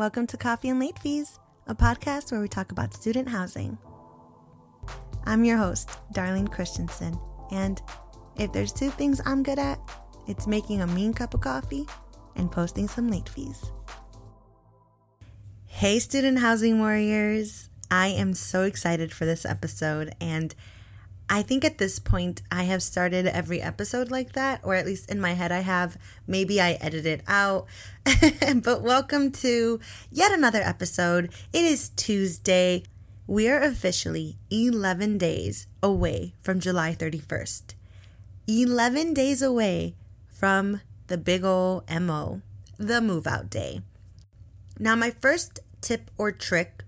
Welcome to Coffee and Late Fees, a podcast where we talk about student housing. I'm your host, Darlene Christensen, and if there's two things I'm good at, it's making a mean cup of coffee and posting some late fees. Hey, student housing warriors! I am so excited for this episode, and I think at this point I have started every episode like that, or at least in my head I have. Maybe I edit it out. but welcome to yet another episode. It is Tuesday. We are officially 11 days away from July 31st. 11 days away from the big ol' MO, the move out day. Now, my first tip or trick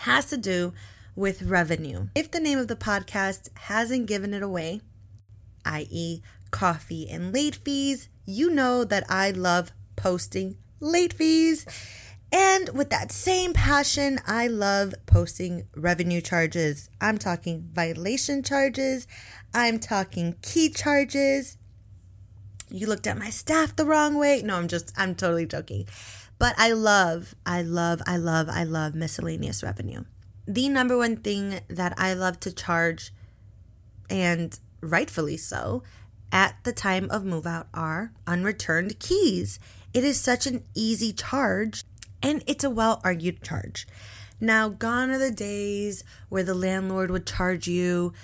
has to do with revenue. If the name of the podcast hasn't given it away, i.e., coffee and late fees, you know that I love posting late fees. And with that same passion, I love posting revenue charges. I'm talking violation charges, I'm talking key charges. You looked at my staff the wrong way. No, I'm just, I'm totally joking. But I love, I love, I love, I love miscellaneous revenue. The number one thing that I love to charge, and rightfully so, at the time of move out are unreturned keys. It is such an easy charge and it's a well argued charge. Now, gone are the days where the landlord would charge you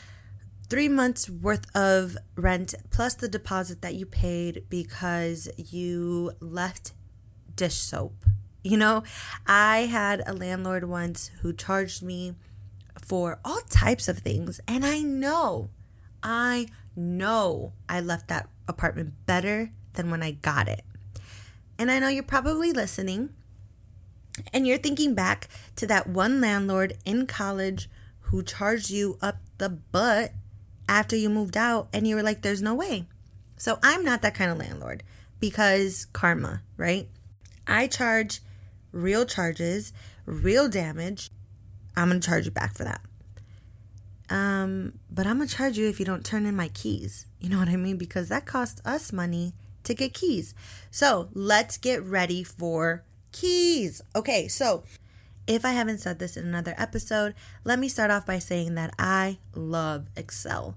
three months worth of rent plus the deposit that you paid because you left dish soap. You know, I had a landlord once who charged me for all types of things, and I know, I know I left that apartment better than when I got it. And I know you're probably listening and you're thinking back to that one landlord in college who charged you up the butt after you moved out, and you were like, there's no way. So I'm not that kind of landlord because karma, right? I charge real charges, real damage. I'm going to charge you back for that. Um, but I'm going to charge you if you don't turn in my keys. You know what I mean? Because that costs us money to get keys. So let's get ready for keys. Okay, so if I haven't said this in another episode, let me start off by saying that I love Excel.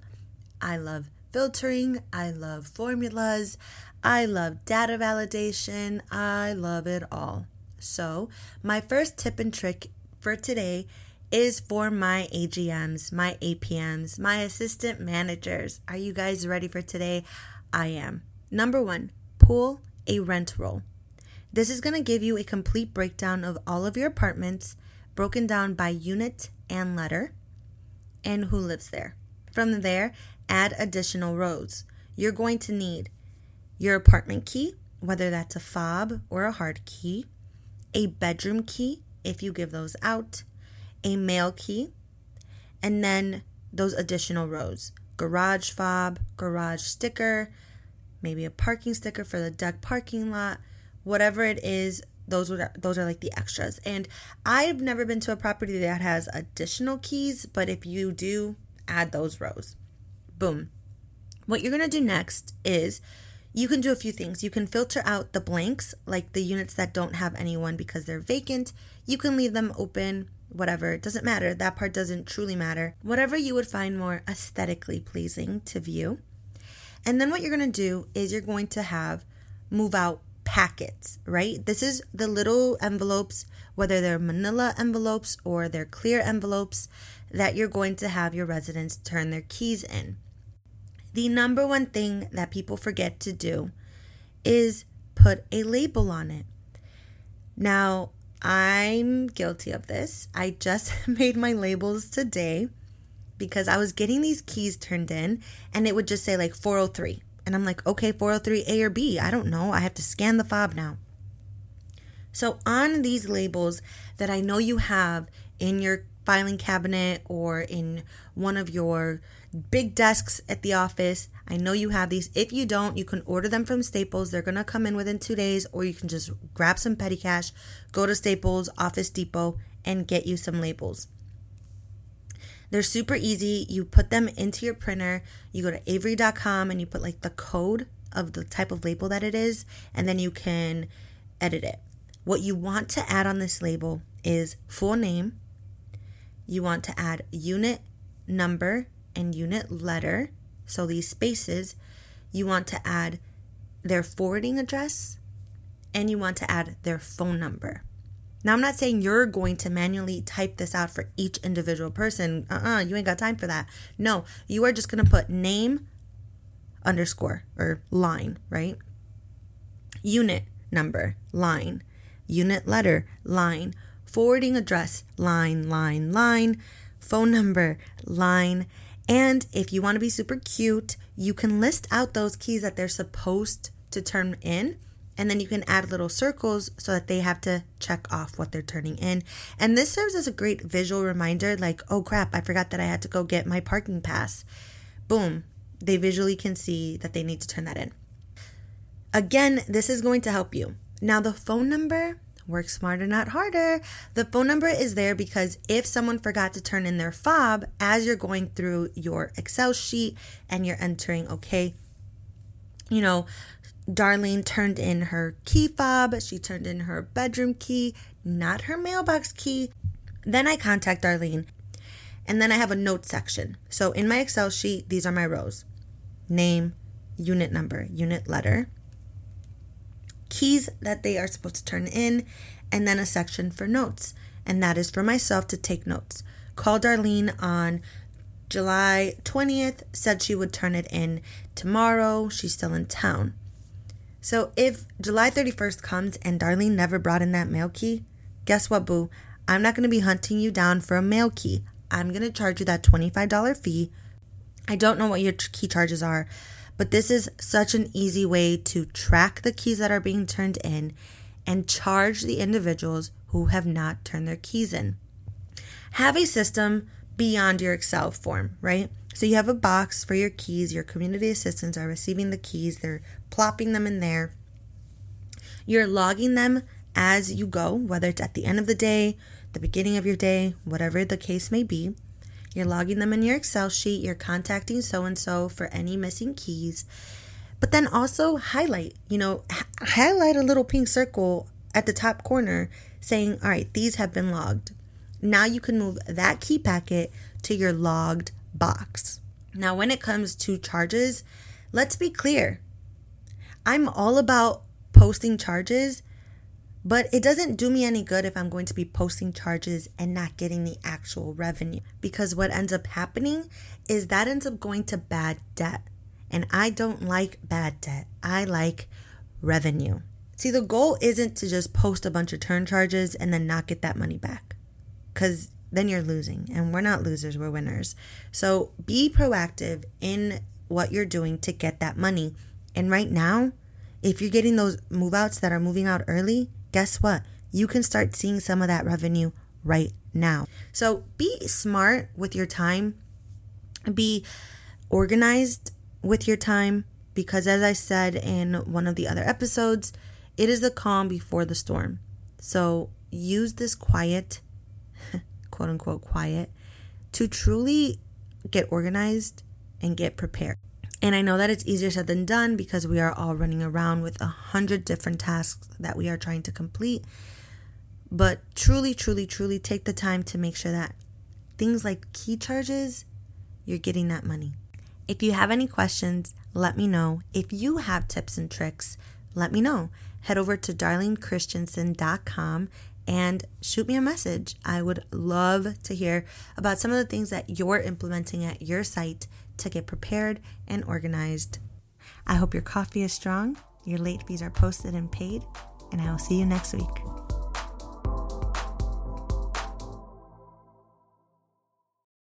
I love filtering, I love formulas, I love data validation, I love it all. So, my first tip and trick for today is for my AGMs, my APMs, my assistant managers. Are you guys ready for today? I am. Number one, pull a rent roll. This is going to give you a complete breakdown of all of your apartments, broken down by unit and letter, and who lives there. From there, add additional rows. You're going to need your apartment key, whether that's a fob or a hard key, a bedroom key, if you give those out, a mail key, and then those additional rows. Garage fob, garage sticker, maybe a parking sticker for the deck parking lot, whatever it is those are those are like the extras. And i've never been to a property that has additional keys but if you do add those rows. Boom. What you're going to do next is you can do a few things. You can filter out the blanks like the units that don't have anyone because they're vacant. You can leave them open whatever. It doesn't matter. That part doesn't truly matter. Whatever you would find more aesthetically pleasing to view. And then what you're going to do is you're going to have move out packets, right? This is the little envelopes, whether they're manila envelopes or they're clear envelopes, that you're going to have your residents turn their keys in. The number one thing that people forget to do is put a label on it. Now, I'm guilty of this. I just made my labels today because I was getting these keys turned in and it would just say like 403 and I'm like, okay, 403 A or B. I don't know. I have to scan the fob now. So, on these labels that I know you have in your filing cabinet or in one of your big desks at the office, I know you have these. If you don't, you can order them from Staples. They're going to come in within two days, or you can just grab some petty cash, go to Staples, Office Depot, and get you some labels. They're super easy. You put them into your printer, you go to avery.com and you put like the code of the type of label that it is, and then you can edit it. What you want to add on this label is full name. You want to add unit number and unit letter. So these spaces, you want to add their forwarding address and you want to add their phone number. Now, I'm not saying you're going to manually type this out for each individual person. Uh uh-uh, uh you ain't got time for that. No, you are just going to put name underscore or line, right? Unit number, line. Unit letter, line. Forwarding address, line, line, line. Phone number, line. And if you want to be super cute, you can list out those keys that they're supposed to turn in and then you can add little circles so that they have to check off what they're turning in. And this serves as a great visual reminder like, oh crap, I forgot that I had to go get my parking pass. Boom, they visually can see that they need to turn that in. Again, this is going to help you. Now, the phone number, work smarter, not harder. The phone number is there because if someone forgot to turn in their fob as you're going through your Excel sheet and you're entering, okay, you know, Darlene turned in her key fob, she turned in her bedroom key, not her mailbox key. Then I contact Darlene, and then I have a note section. So in my Excel sheet, these are my rows name, unit number, unit letter, keys that they are supposed to turn in, and then a section for notes. And that is for myself to take notes. Call Darlene on July 20th, said she would turn it in tomorrow. She's still in town. So if July 31st comes and Darlene never brought in that mail key, guess what, boo? I'm not going to be hunting you down for a mail key. I'm going to charge you that $25 fee. I don't know what your key charges are, but this is such an easy way to track the keys that are being turned in and charge the individuals who have not turned their keys in. Have a system beyond your Excel form, right? So you have a box for your keys. Your community assistants are receiving the keys, they're plopping them in there. You're logging them as you go, whether it's at the end of the day, the beginning of your day, whatever the case may be. You're logging them in your Excel sheet. You're contacting so and so for any missing keys. But then also highlight, you know, h- highlight a little pink circle at the top corner saying, all right, these have been logged. Now you can move that key packet to your logged box. Now, when it comes to charges, let's be clear. I'm all about posting charges, but it doesn't do me any good if I'm going to be posting charges and not getting the actual revenue. Because what ends up happening is that ends up going to bad debt. And I don't like bad debt, I like revenue. See, the goal isn't to just post a bunch of turn charges and then not get that money back. Because then you're losing. And we're not losers, we're winners. So be proactive in what you're doing to get that money. And right now, if you're getting those move outs that are moving out early, guess what? You can start seeing some of that revenue right now. So be smart with your time, be organized with your time, because as I said in one of the other episodes, it is the calm before the storm. So use this quiet quote unquote quiet to truly get organized and get prepared. And I know that it's easier said than done because we are all running around with a hundred different tasks that we are trying to complete. But truly, truly, truly take the time to make sure that things like key charges, you're getting that money. If you have any questions, let me know. If you have tips and tricks, let me know. Head over to darlenechristiansen.com and shoot me a message. I would love to hear about some of the things that you're implementing at your site to get prepared and organized. I hope your coffee is strong, your late fees are posted and paid, and I will see you next week.